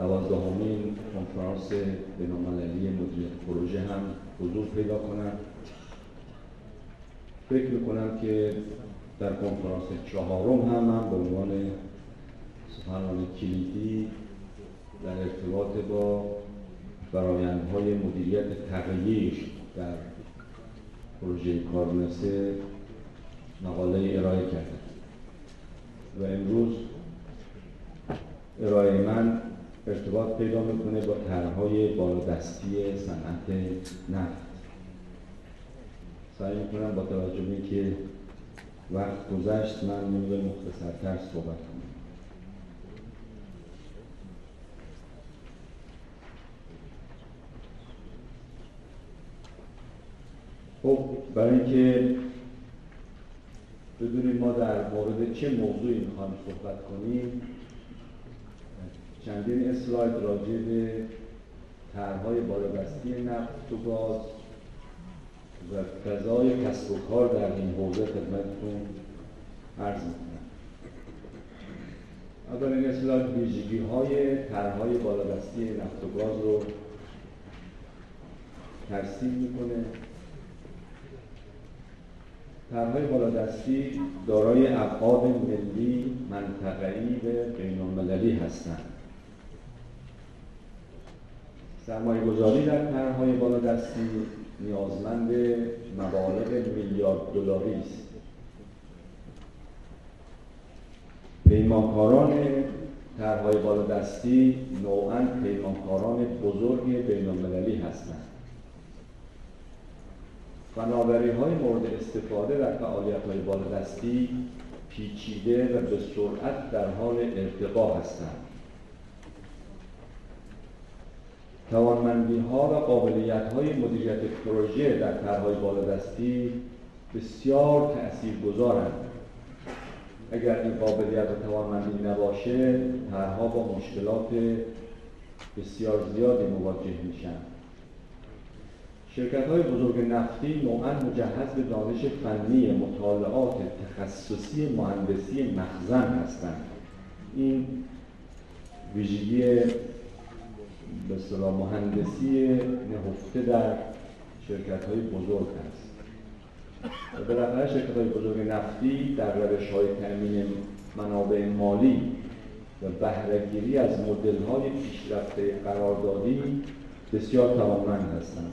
دوازدهمین کنفرانس بینالمللی مدیریت پروژه هم حضور پیدا کنم فکر می‌کنم که در کنفرانس چهارم هم من به عنوان سخنران کلیدی در ارتباط با فرایندهای مدیریت تغییر در پروژه کارنسه مقاله ارائه کردم. و امروز ارائه من ارتباط پیدا می‌کنه با طرحهای بالادستی صنعت نفت. سعی می‌کنم با توجه به اینکه وقت گذشت من مقدار مختصرتر صحبت کنم. خب برای اینکه بدونیم ما در مورد چه موضوعی می‌خوایم صحبت کنیم چندین اسلاید راجع به طرحهای بالادستی نفت و گاز و فضای کسب و کار در این حوزه خدمتتون عرض می‌کنم. اولین اسلاید ویژگی های طرحهای بالادستی نفت و گاز رو ترسیم می‌کنه. طرحهای بالادستی دارای ابعاد ملی منطقه‌ای و بین‌المللی هستند. سرمایه گذاری در طرحهای بالادستی نیازمند مبالغ میلیارد دلاری است. پیمانکاران طرحهای بالادستی نوعا پیمانکاران بزرگ بینالمللی هستند. فناوری های مورد استفاده در فعالیت های بالادستی پیچیده و به سرعت در حال ارتقا هستند. توانمندی ها و قابلیت های مدیریت پروژه در طرحهای بالادستی بسیار تأثیر گذارند اگر این قابلیت و توانمندی نباشه طرحها با مشکلات بسیار زیادی مواجه میشن. شرکت های بزرگ نفتی نوعا مجهز به دانش فنی مطالعات تخصصی مهندسی مخزن هستند. این ویژگی به اصطلاح مهندسی نهفته در شرکت های بزرگ هست. و بالاخره شرکت های بزرگ نفتی در روش های تأمین منابع مالی و بهرهگیری از مدل های پیشرفته قراردادی بسیار توانمند هستند.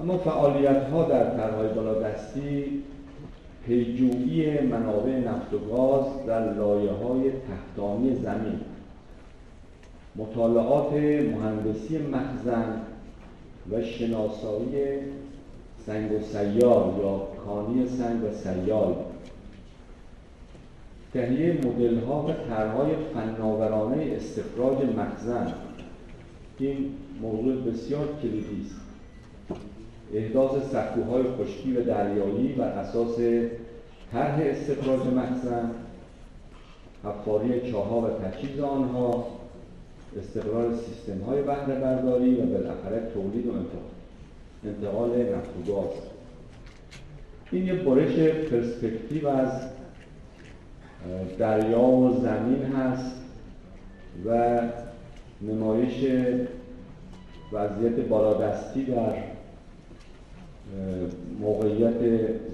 اما فعالیت ها در طرحهای بالادستی پیجویی منابع نفت و گاز در لایه های تحتانی زمین. مطالعات مهندسی مخزن و شناسایی سنگ و سیال یا کانی سنگ و سیال. تهیه مدل ها و طرحهای فناورانه استخراج مخزن. این موضوع بسیار کلیدی است. احداث سکوهای خشکی و دریایی بر اساس طرح استخراج مخزن حفاری چاها و تجهیز آنها استقرار سیستم های بهره برداری و بالاخره تولید و انتقال گاز این یک برش پرسپکتیو از دریا و زمین هست و نمایش وضعیت بالادستی در موقعیت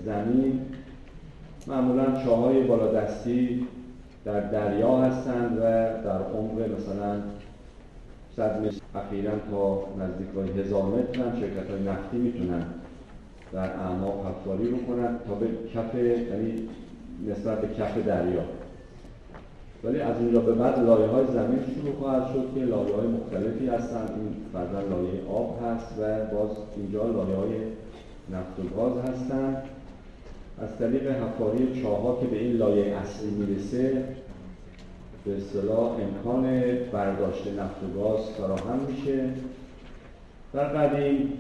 زمین معمولا چاهای بالادستی در دریا هستند و در عمق مثلا صد متر اخیرا تا نزدیک های هزار متر هم شرکت های نفتی می‌تونن در اعماق حفاری رو کنند تا به کف یعنی نسبت به کف دریا. ولی از اینجا به بعد لایه های زمین شروع خواهد شد که لایه های مختلفی هستند. این فرضاً لایه آب هست و باز اینجا لایه های نفت و گاز هستند از طریق حفاری چاها که به این لایه اصلی می‌رسه به اصطلاح امکان برداشت نفت و گاز فراهم میشه. در قدیم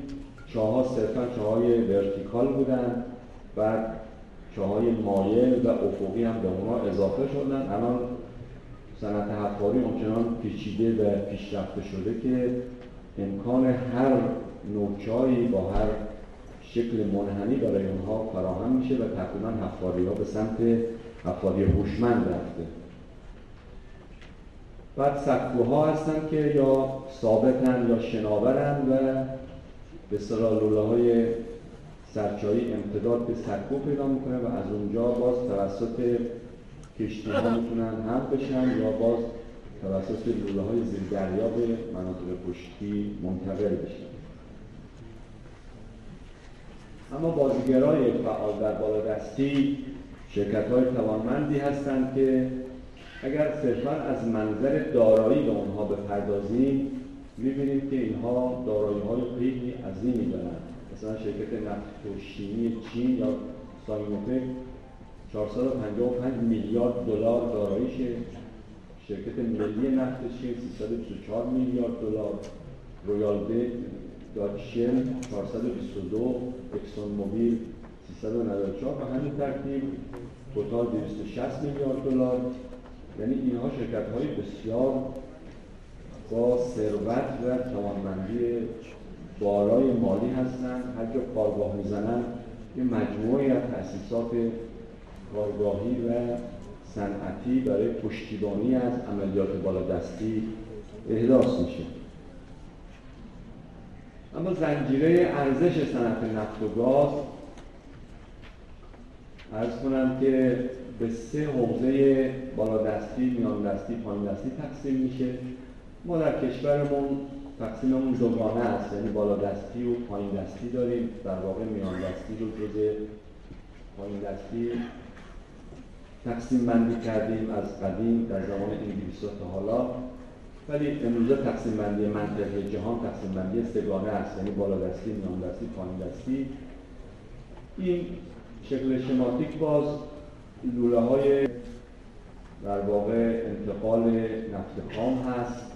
چاها صرفا چاهای ورتیکال بودن بعد چاهای مایل و افقی هم به اونا اضافه شدن. الان صنعت حفاری اونچنان پیچیده و پیشرفته شده که امکان هر نوچایی با هر شکل منحنی برای اونها فراهم میشه و تقریبا حفاری ها به سمت افرادی هوشمند رفته. بعد سکوها هستن که یا ثابتن یا شناورن و به صلاح های سرچایی امتداد به سکو پیدا می‌کنه و از اونجا باز توسط کشتی ها می‌تونن هم بشن یا باز توسط لوله های زیر دریا به مناطق پشتی منتقل بشن. اما بازیگرای فعال در بالادستی شرکت های توانمندی هستند که اگر صرفا از منظر دارایی به اونها بپردازیم می‌بینیم که اینها دارایی های خیلی عظیمی دارند. مثلا شرکت نفت و شیمی چین یا Sinopec 455 میلیارد دلار داراییشه. شرکت ملی نفت چین 324 میلیارد دلار. Royal Dutch Shell 422 ExxonMobil 394 و همین ترتیب توتال 260 میلیارد دلار. یعنی اینها شرکت های بسیار با ثروت و توانمندی بالای مالی هستند. هر جا کارگاه می‌زنن یه مجموعی از تأسیسات کارگاهی و صنعتی برای پشتیبانی از عملیات بالادستی احداث میشه. اما زنجیره ارزش صنعت نفت و گاز ارز کنم که به سه حوزه بالادستی، میان دستی، پایین دستی تقسیم میشه. ما در کشورمون تقسیممون دوگانه است. یعنی بالادستی و پایین دستی داریم. در واقع میان دستی رو جز پایین دستی تقسیم بندی کردیم از قدیم در زمان انگلیس تا حالا. ولی امروزه تقسیم بندی منطقه جهان تقسیم بندی سه گانه است. یعنی بالادستی، میان دستی، پایین دستی. این شکل شماتیک باز لوله های در واقع انتقال نفت خام هست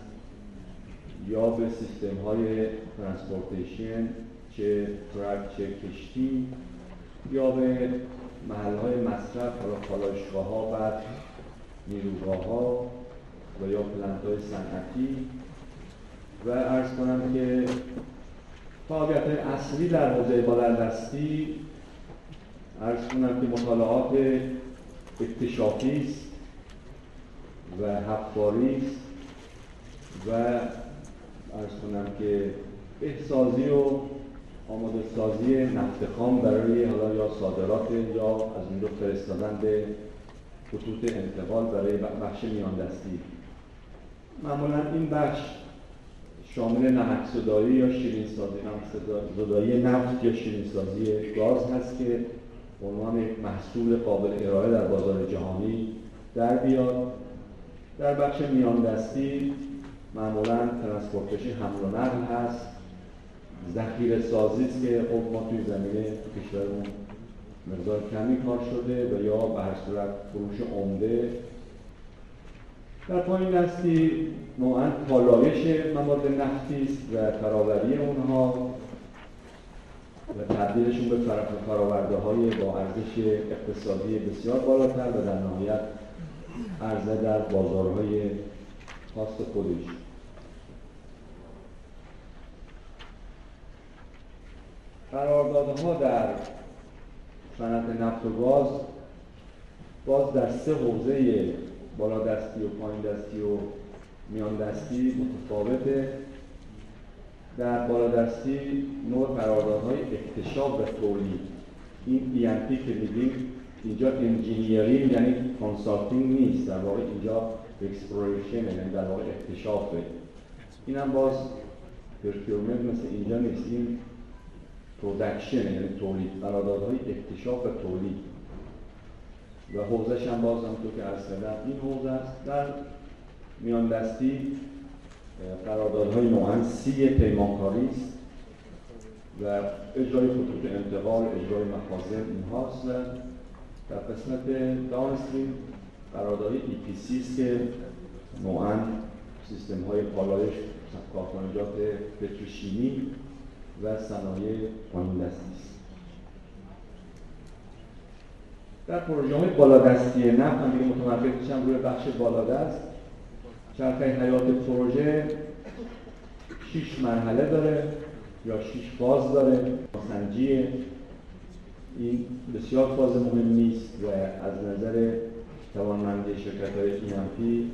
یا به سیستم های transportation چه truck چه کشتی یا به محل های مصرف حالا پالایشگاه ها و نیروگاه ها و یا پلنت های صنعتی. و ارز کنم که فعالیت اصلی در حوزه بالادستی ارز کنم که مطالعات اکتشافی است و حفاری است و ارز کنم که احسازی و آماده سازی نفت خام برای حالا یا صادرات یا از اونجا فرستادن به خطوط انتقال برای بخش میان دستی معمولا این بخش شامل نمک صدایی یا شیرین سازی نمک نفت یا شیرین سازی گاز هست که عنوان محصول قابل ارائه در بازار جهانی در بیاد. در بخش میان دستی معمولا ترانسپورتشن حمل و نقل هست. ذخیره سازی است که خب ما توی زمینه کشورمون مقدار کمی کار شده و یا به هر صورت فروش عمده در پایین دستی نوعا پالایش مواد نفتی است و فراوری اونها و تبدیلشون به فراورده های با ارزش اقتصادی بسیار بالاتر و در نهایت عرضه در بازارهای خاص خودش. قراردادها در صنعت نفت و گاز باز در سه حوزه بالادستی و پایین دستی و میان دستی متفاوته. در بالادستی نوع قراردادهای اکتشاف و تولید. این E&P که میگیم اینجا engineering یعنی consulting نیست در واقع اینجا exploration یعنی در واقع اکتشافه. این هم باز procurement مثل اینجا نیست. این production یعنی تولید قراردادهای اکتشاف و تولید. و حوزش هم باز همونطور که عرض کردم این حوزه است. در میان دستی قراردادهای نوعا سی پیمانکاری است و اجرای خطوط انتقال اجرای مخازن اینهاست و در قسمت downstream قرارداد ای پی سی است که نوعا سیستم های پالایش کارخانجات پتروشیمی و صنایع دستی است. در پروژه های بالادستی نفت هم دیگه متمرکز میشم روی بخش بالادست. چرخه حیات پروژه شیش مرحله داره یا شیش فاز داره. سنجی این بسیار فاز مهم نیست و از نظر توانمندی شرکت های EMP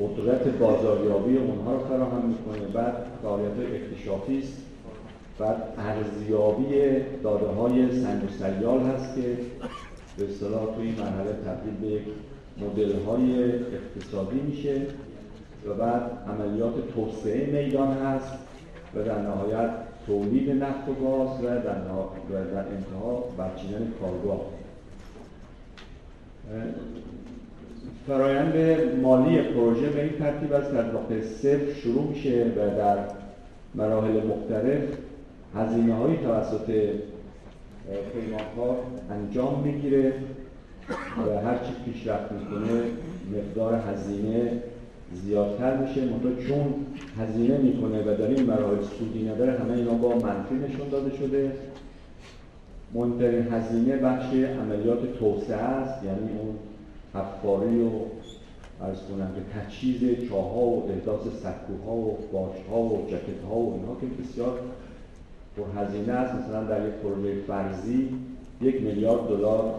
قدرت بازاریابی اونها رو فراهم می‌کنه. بعد فعالیت اکتشافی است. بعد ارزیابی داده های سنگ و هست که به اصطلاح توی این مرحله تبدیل به یک مدل های اقتصادی میشه و بعد عملیات توسعه میدان هست و در نهایت تولید نفت و گاز و در, در انتها برچیدن کارگاه. فرایند مالی پروژه به این ترتیب از صفر شروع میشه و در مراحل مختلف هزینه هایی توسط پیمانکار انجام می‌گیره و هر چی پیشرفت می‌کنه مقدار هزینه زیادتر میشه. منتها چون هزینه می‌کنه و در این مراحل سودی نداره همه اینا با منفی نشون داده شده. مهمترین هزینه بخش عملیات توسعه است یعنی اون حفاری و ارز کنم که تجهیز چاها و احداث سکوها و باشها و جکت ها و اینها که بسیار پر هزینه است مثلا در یک پروژه فرضی یک میلیارد دلار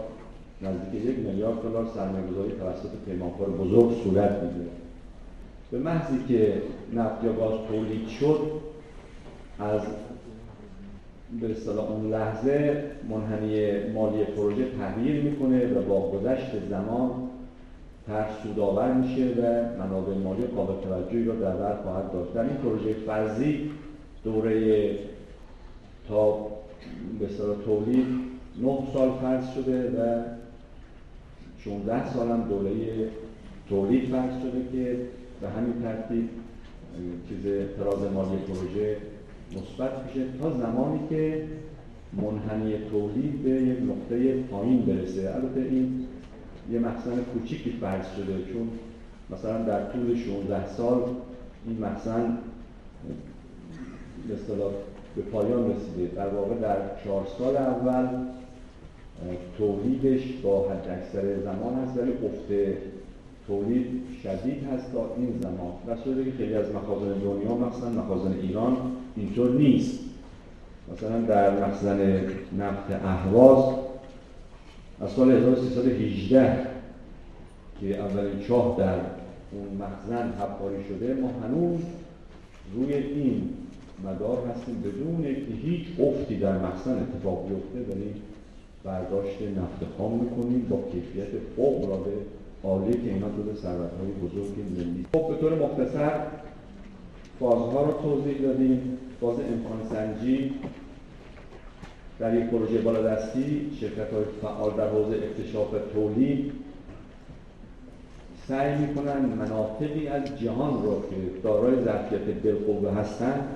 نزدیک یک میلیارد دلار سرمایه‌گذاری توسط پیمانکار بزرگ صورت می‌گیره. به محضی که نفت یا گاز تولید شد از به اصطلاح اون لحظه منحنی مالی پروژه تغییر می‌کنه و با گذشت زمان تر سودآور میشه و منابع مالی قابل توجهی رو در بر خواهد داشت. در این پروژه فرضی دوره تا به اصطلاح تولید 9 سال فرض شده و 16 سال هم دوره تولید فرض شده که به همین ترتیب چیز تراز مالی پروژه مثبت میشه تا زمانی که منحنی تولید به یک نقطه پایین برسه. البته این یه مخزن کوچیکی فرض شده چون مثلا در طول 16 سال این مخزن به به پایان رسیده. در واقع در چهار سال اول تولیدش با حد اکثر زمان هست ولی افت تولید شدید هست تا این زمان. و که خیلی از مخازن دنیا مثلا مخازن ایران اینطور نیست. مثلا در مخزن نفت اهواز از سال 1318 که اولین چاه در اون مخزن حفاری شده ما هنوز روی این مدار هستیم. بدون که هیچ افتی در مخزن اتفاق بیفته ولی برداشت نفت خام می‌کنیم با کیفیت فوق العاده عالی که اینا جزو ثروت‌های بزرگ ملی. خب به طور مختصر فازها رو توضیح دادیم. فاز امکان سنجی در یک پروژه بالادستی شرکت های فعال در حوزه اکتشاف تولید سعی می‌کنن مناطقی از جهان رو که دارای ظرفیت بالقوه هستند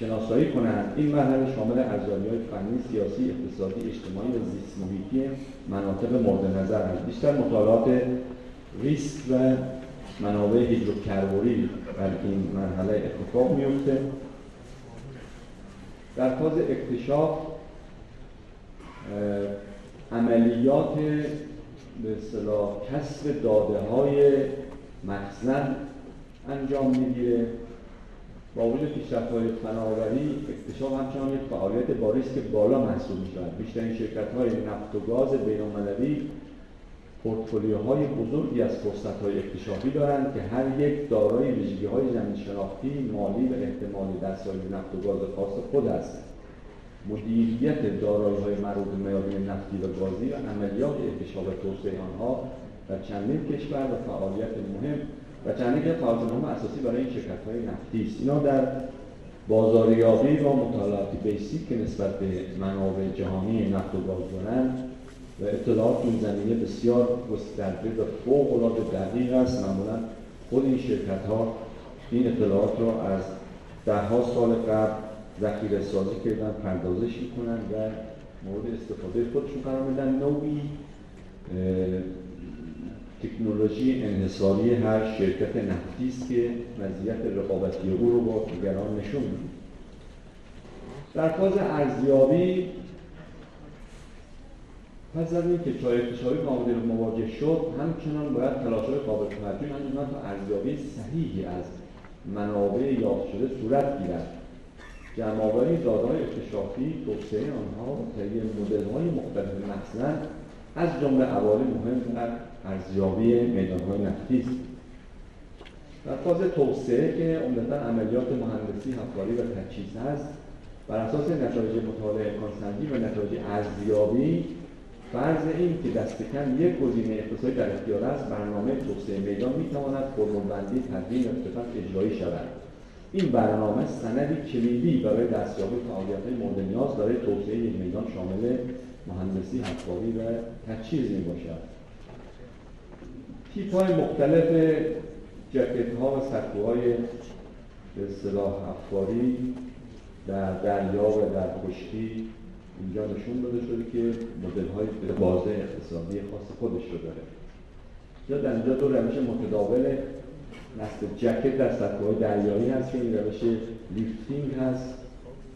شناسایی کنند. این مرحله شامل ارزیابی های فنی سیاسی اقتصادی اجتماعی و زیست محیطی مناطق مورد نظر است. بیشتر مطالعات ریسک و منابع هیدروکربوری در این مرحله اتفاق میفته در فاز اکتشاف عملیات به اصطلاح کسب داده های مخزن انجام می‌گیره. با وجود پیشرفت های فناوری اکتشاف همچنان یک فعالیت با ریسک بالا محسوب می شود بیشترین شرکت های نفت و گاز بین پورتفولیوهای بزرگی از فرصت‌های اکتشافی دارند که هر یک دارای ویژگی‌های زمین شناختی، مالی و احتمالی در سایر نفت و گاز خاص خود است. مدیریت دارایی‌های مربوط به میادین نفتی و گازی و عملیات اکتشاف توسعه آنها در چندین کشور و فعالیت مهم و که فعالیت مهم اساسی برای این شرکت‌های نفتی است. اینا در بازاریابی و مطالعات بیسیک که نسبت به منابع جهانی نفت و گاز دارند و اطلاعات این زمینه بسیار گسترده و فوق العاده دقیق است معمولا خود این شرکت ها این اطلاعات را از ده ها سال قبل ذخیره سازی کردن پردازش می‌کنن و مورد استفاده خودشون قرار میدن نوعی تکنولوژی انحصاری هر شرکت نفتی است که مزیت رقابتی او رو با دیگران نشون میده. در فاز ارزیابی پس از اینکه چای اقتصادی با مدل مواجه شد همچنان باید تلاش‌های قابل توجهی انجام تا ارزیابی صحیحی از منابع یافت شده صورت گیرد. جمعآوری داده‌های اکتشافی توسعه آنها تهیه مدل‌های مختلف مخزن از جمله عوامل مهم در ارزیابی میدانهای نفتی است. در فاز توسعه که عمدتا عملیات مهندسی حفاری و تجهیز است بر اساس نتایج مطالعه امکانسنجی و نتایج ارزیابی فرض این که دست کم یک گزینه اقتصادی در اختیار است برنامه توسعه میدان می‌تواند فرمولبندی تدوین و اجرایی شود. این برنامه سندی کلیدی برای دستیابی فعالیت مورد نیاز برای توسعه یک میدان شامل مهندسی حفاری و تجهیز می باشد تیپ های مختلف جکت ها و سکوهای به اصطلاح حفاری در دریا و در خشکی اینجا نشون داده شده که مدل های بازه اقتصادی خاص خودش رو داره. یا در اینجا دو روش متداول نصب jacket در سکوهای دریایی هست که این روش lifting هست.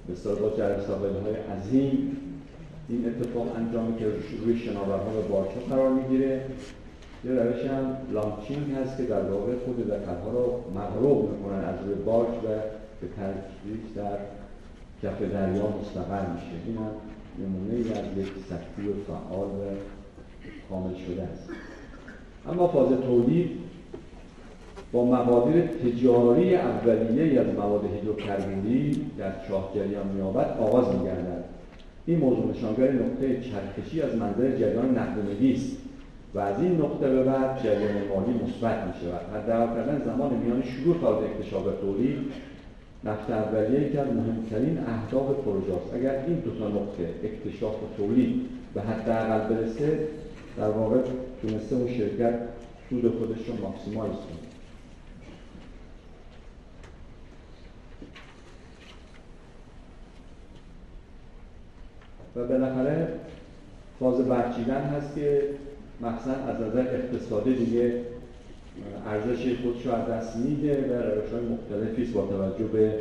به با جرثقیل های عظیم این اتفاق انجامی که روی شناورها و barge ها قرار می‌گیره. یه روش هم launching هست که در واقع خود jacket ها رو مغروق می‌کنن از روی barge و به تدریج در کف دریا مستقر میشه. این هم نمونه ای از یک و فعال و کامل شده است. اما فاز تولید با مقادیر تجاری اولیه از مواد هیدروکربنی در چاه جریان میابد آغاز میگردد. این موضوع نشانگر نقطه چرخشی از منظر جریان نقدینگی است. و از این نقطه به بعد جریان مالی مثبت می شود حداقل کردن زمان میان شروع فاز اکتشاف تولید. نفت اولیه یکی از مهمترین اهداف پروژه است. اگر این دو تا نقطه اکتشاف و تولید به حداقل برسه در واقع تونسته اون شرکت سود خودش رو ماکسیمایز کنه. و بالاخره فاز برچیدن هست که مخصوصا از نظر اقتصادی دیگه ارزش خودش رو از دست میده و روش های مختلفی با توجه به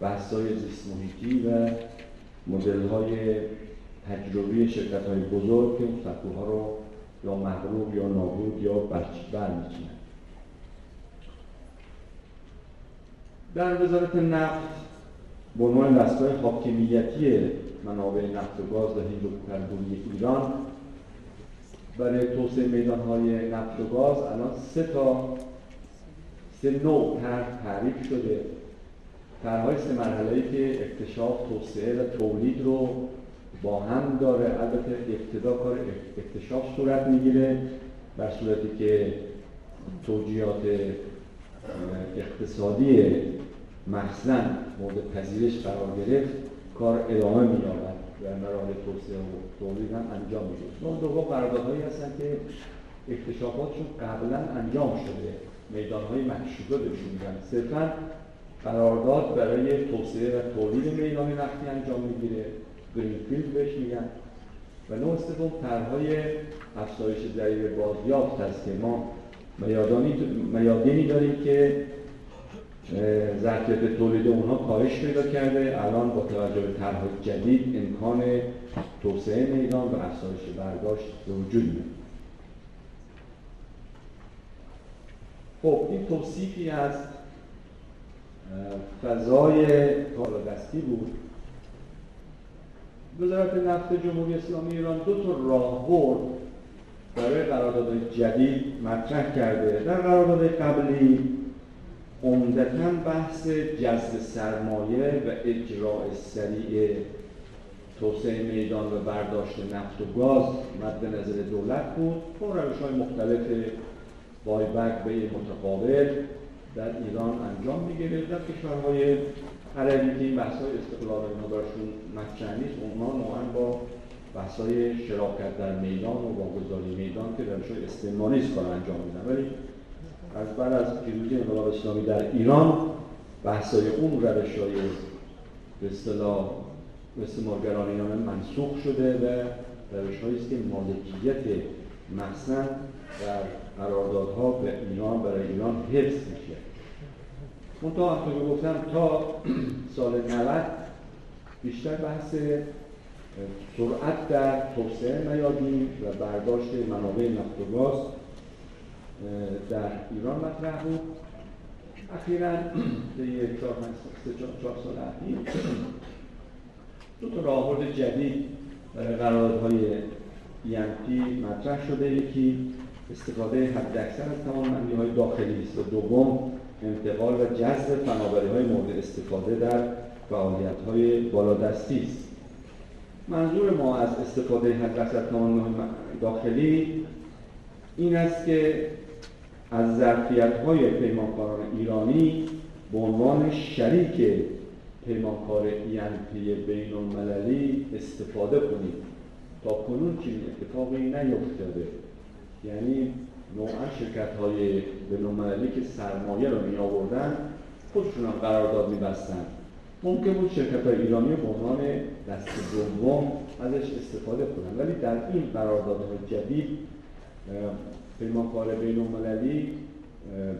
بحث های زیست محیطی و مدل های تجربی شرکت های بزرگ که اون ها رو یا مغروب یا نابود یا برچیدن میچینن در وزارت نفت به عنوان دستگاه حاکمیتی منابع نفت و گاز و هیدروکربنی ایران برای توسعه میدان های نفت و گاز الان سه تا سه نوع طرح تعریف شده. طرحهای سه مرحله که اکتشاف توسعه و تولید رو با هم داره. البته ابتدا کار اکتشاف صورت می‌گیره بر صورتی که توجیهات اقتصادی مخزن مورد پذیرش قرار گرفت کار ادامه مییابد. و مراحل توسعه و تولید هم انجام میشه. اون دوم قراردادهایی هستن که اکتشافاتشون قبلا انجام شده. میدانهای مشروطه بهشون میگن صرفا قرارداد برای توسعه و تولید میدان نفتی انجام می‌گیره. گرینفیلد بهش میگن. و نوع سوم طرحهای افزایش ضریب بازیافت هست که ما میادینی داریم که ظرفیت تولید اونها کاهش پیدا کرده. الان با توجه به طرح جدید امکان توسعه میدان و افزایش برداشت به وجود میاد. خب این توصیفی از فضای دستی بود. وزارت نفت جمهوری اسلامی ایران دو تا راهبرد برای قراردادهای جدید مطرح کرده. در قرارداد قبلی عمدتا بحث جذب سرمایه و اجراع سریع توسعه میدان و برداشت نفت و گاز مد نظر دولت بود. با روش های مختلف بایبک به متقابل در ایران انجام می‌گیره در کشورهای عربی که این بحث های استقلال اینا مطرح نیست اونا نوعا با بحث های شراکت در میدان و واگذاری میدان که روش های استعماری کار انجام میدن. ولی از بعد از پیروزی انقلاب اسلامی در ایران بحثای اون روش های به اصطلاح استعمارگران ایران منسوخ شده و روش است که مالکیت مخزن در قراردادها به ایران برای ایران حفظ میشه تا همطور گفتم تا سال 90 بیشتر بحث سرعت در توسعه میادیم و برداشت منابع نفت و گاز در ایران مطرح بود. اخیرا یه چهار سال اخیر دو تا راهبرد جدید برای قراردادهای EMP مطرح شده. یکی استفاده حداکثر از توانمندی های داخلی است و دوم انتقال و جذب فناوری های مورد استفاده در فعالیت های بالادستی است. منظور ما از استفاده حداکثر توانمندی داخلی این است که از ظرفیت های پیمانکاران ایرانی به عنوان شریک پیمانکار ENP بین المللی استفاده کنیم تا کنون چنین اتفاقی نیفتاده. یعنی نوعا شرکت های بینالمللی که سرمایه رو می آوردن خودشون هم قرارداد می بستن ممکن بود شرکت های ایرانی به عنوان دست دوم ازش استفاده کنن. ولی در این قراردادهای جدید پیمانکار بین المللی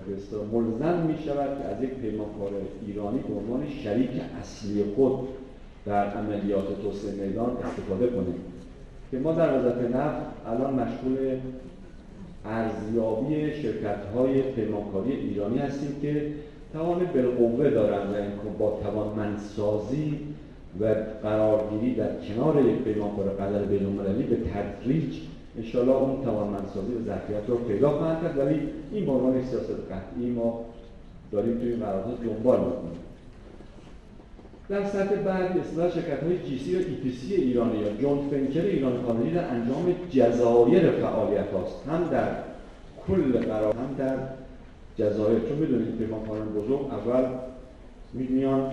به ملزم می شود که از یک پیمانکار ایرانی به عنوان شریک اصلی خود در عملیات توسعه میدان استفاده کنیم. که ما در وزارت نفت الان مشغول ارزیابی شرکت های پیمانکاری ایرانی هستیم که توان بالقوه دارند و با توانمندسازی و قرارگیری در کنار یک پیمانکار قدر بینالمللی به تدریج انشاءالله اون توانمندسازی و ظرفیت رو پیدا خواهند کرد ولی این به عنوان سیاست قطعی ما داریم توی قرارداد دنبال می‌کنیم. در سطح بعد اصلاح شرکت های جی سی و سی ایرانی یا جونت فنچر ایران خارجی در انجام جزایر فعالیت هاست. هم در کل قرار هم در جزایر. چون می‌دونید پیمانکاران بزرگ اول میان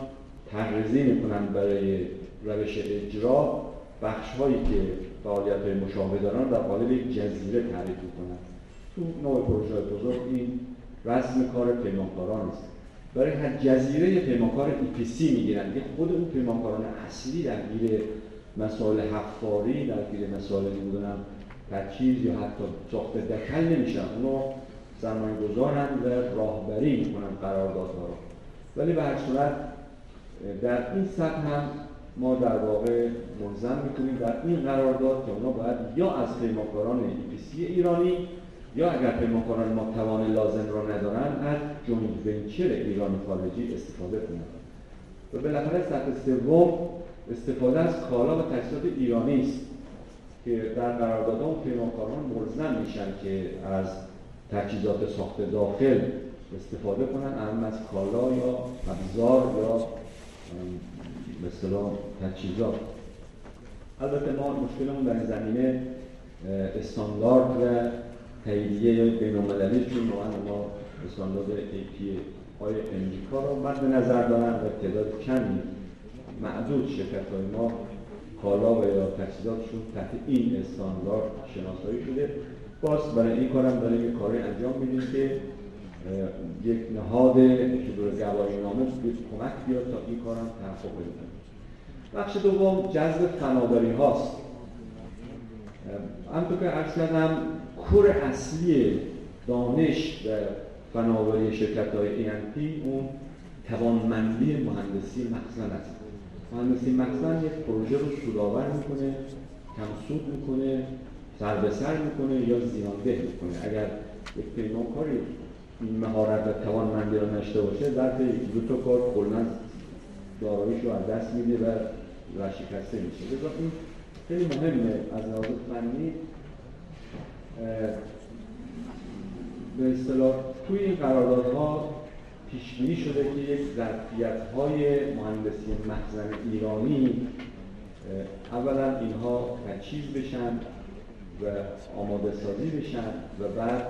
تقریزی می‌کنن برای روش اجرا بخش هایی که فعالیت های مشابه دارن در قالب یک جزیره تعریف می‌کنن تو نوع پروژه بزرگ این رسم کار پیمانکاران است. برای هر جزیره پیمانکار ای می‌گیرن که خود اون پیمانکاران اصلی درگیر مسائل حفاری درگیر مسائل نمی‌دونم تجهیز یا حتی ساخت دکل نمیشن. اونو سرمایه گذارن و راهبری می‌کنن قراردادها رو. ولی به هر صورت در این سطح هم ما در واقع ملزم می‌کنیم در این قرارداد که اونا باید یا از پیمانکاران ای ایرانی یا اگر پیمانکاران ما توان لازم را ندارن از joint venture ایرانی خارجی استفاده کنند و بالاخره سطح سوم استفاده از کالا و تجهیزات ایرانی است که در قراردادها پیمانکاران ملزم میشن که از تجهیزات ساخت داخل استفاده کنن اهم از کالا یا ابزار یا مثلا تجهیزات. البته ما مشکلمون در زمینه استاندارد و تاییدیه بین المللی چون ما استاندارد پی های امریکا رو مد نظر دارن و تعداد کمی معدود شرکت های ما کالا و یا تجهیزاتشون تحت این استاندارد شناسایی شده. باز برای این کارم داریم یک کاری انجام میدیم که یک نهاد که گواهی نامه کمک بیاد تا این کارم تحقق پیدا بخش دوم جذب فناوری هاست. همطور که عرض کردم کور اصلی دانش و فناوری شرکت های ENP اون توانمندی مهندسی مخزن است. مهندسی مخزن یک پروژه رو سودآور می‌کنه کمسود می‌کنه سر به سر می‌کنه یا زیانده می‌کنه. اگر یک پیمانکاری این مهارت و توانمندی رو نشته باشه در دو تا کار کلا داراییش رو از دست میده و ورشکسته میشه. لذا این خیلی مهمه از لحاظ فنی به اصطلاح توی این قراردادها پیش شده که یک ظرفیت های مهندسی مخزن ایرانی اولا اینها تجهیز بشن و آماده سازی بشن و بعد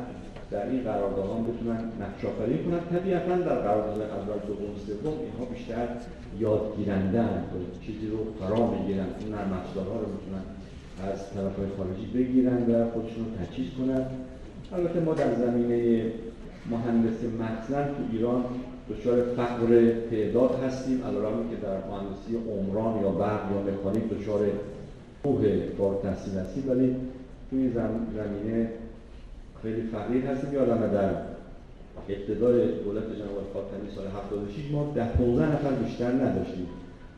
در این قراردادها بتونن نقش آفرینی کنن. طبیعتا در قرارداد اول دوم سوم اینها بیشتر یادگیرنده چیزی رو فرا می‌گیرن. اون نرم رو می‌تونن از طرف های خارجی بگیرن و خودشون رو تجهیز کنن. البته ما در زمینه مهندس مخزن تو ایران دچار فقر تعداد هستیم. علیرغم که در مهندسی عمران یا برق یا مکانیک دچار کوه بار تحصیل هستیم. ولی توی زمینه خیلی فقیر هستیم یادمه در ابتدای دولت جناب خاتمی سال 76 ما ده 15 نفر بیشتر نداشتیم.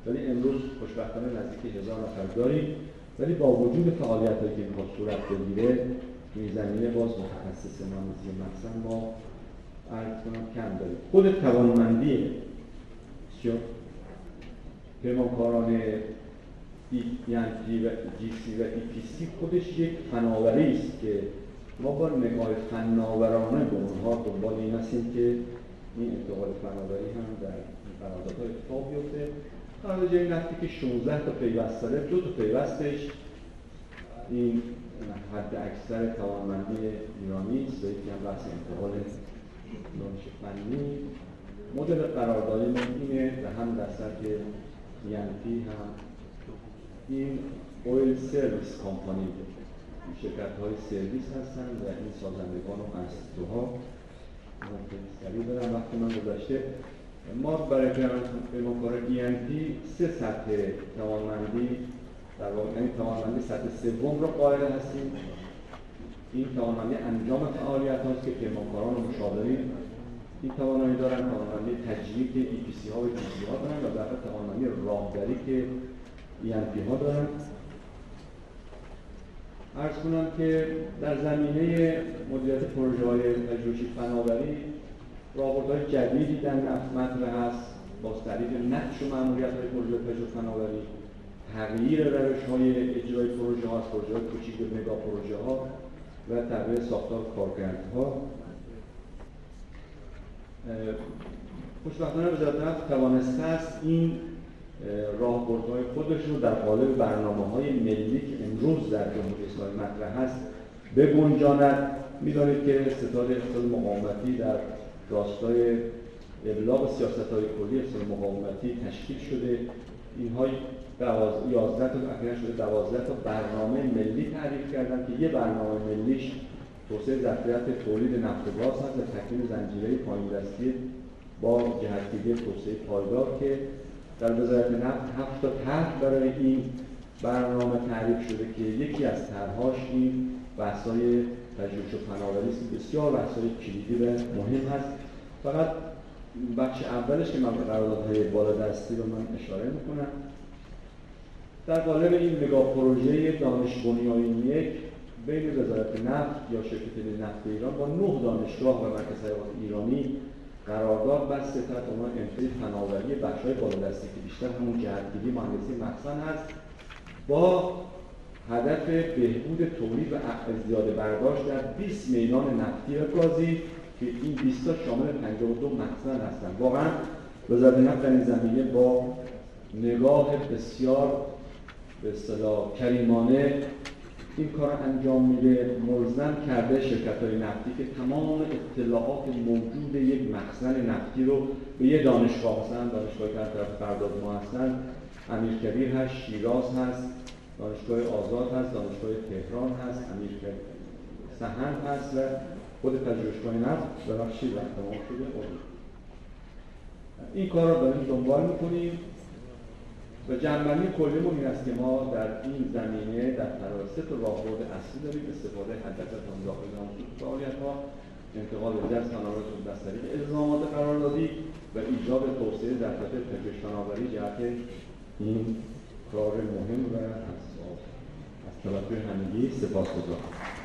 ولی امروز خوشبختانه نزدیک هزار نفر داریم. ولی با وجود فعالیت که می‌خواد صورت بگیره این زمینه باز متخصص مهندسی مخزن ما عرض کنم کم داریم. خود توانمندی پیمانکاران یعنی و سی و سی خودش یک فناوری است که ما با نگاه فناورانه به اونها دنبال این هستیم که این انتقال فناوری هم در قراردادها اتفاق بیفته. قرارداد جای نفتی که 16 تا پیوست داره دو تا پیوستش. این حد اکثر توانمندی ایرانی است و یکی هم بحث انتقال دانش فنی. مدل قراردادی ما اینه و هم در سطح ینتی هم این اویل سرویس کامپانی شرکت های سرویس هستن و این سازندگان و انستیتوها ممکن سریع برم وقتی من گذاشته ما برای پیمانکار ENP سه سطح توانمندی در واقع این یعنی توانمندی سطح سوم رو قائل هستیم. این توانمندی انجام فعالیت هاست که پیمانکاران و مشاورین این توانایی دارن توانمندی تجریب پی سی ها و سی ها دارن و در توانمندی راهبری که ENP ها دارن. ارز کنم که در زمینه مدیریت پروژه های پژوهشی فناوری راهبردهای جدیدی در مطرح هست. با طریق نقش و معمولیت های پروژه پژوهش فناوری تغییر روش های اجرای پروژه ها از پروژه های کوچیک به مگا پروژه ها و تغییر ساختار کارکردها. خوشبختانه وزارت توانسته است این راهبردهای خودش رو در قالب برنامه های ملی که امروز در جمهوری اسلامی مطرح هست بگنجاند. می‌دانید که ستاد اقتصاد مقاومتی در راستای ابلاغ سیاست های کلی اقتصاد مقاومتی تشکیل شده. اینها 11 تا اخیرا شده 12 تا برنامه ملی تعریف کردن که یه برنامه ملیش توسعه ظرفیت تولید نفت و گاز هست و تکمیل زنجیره پایین دستی با جهتگیری توسعه پایدار که در وزارت نفت هفت تا طرح برای این برنامه تعریف شده که یکی از طرحهاش این بحث‌های پژوهش و فناوری بسیار بحث‌های کلیدی و مهم هست. فقط بخش اولش که من به قراردادهای بالا دستی رو من اشاره می‌کنم. در قالب این مگا پروژه دانش بنیانی یک بین وزارت نفت یا شرکت نفت ایران با نه دانشگاه و مرکز ایرانی قرارداد بسته تحت عنوان انتهای فناوری بخش‌های بالادستی که بیشتر همون جهتگیری مهندسی مخزن هست با هدف بهبود تولید و زیاده برداشت در 20 میدان نفتی و گازی که این 20 تا شامل 52 مخزن هستند واقعا وزارت نفت در این زمینه با نگاه بسیار به اصطلاح کریمانه این کار انجام میده ملزم کرده شرکت های نفتی که تمام اطلاعات موجود یک مخزن نفتی رو به یه دانشگاه هستن دانشگاه که طرف فرداد ما هستن امیرکبیر هست شیراز هست دانشگاه آزاد هست دانشگاه تهران هست امیر سهن هست و خود پژوهشگاه نفت. ببخشید وقت تمام شده. این کار رو داریم دنبال می‌کنیم. و جنبندی کلیمون این است که ما در این زمینه در قرار سه تا راهبرد اصلی داریم استفاده حداقل داخل نامزد فعالیت ها انتقال به دست فناوری از طریق الزامات قراردادی و ایجاد توسعه در سطح پژوهش فناوری جهت این کار مهم و از توجه همگی سپاسگزارم.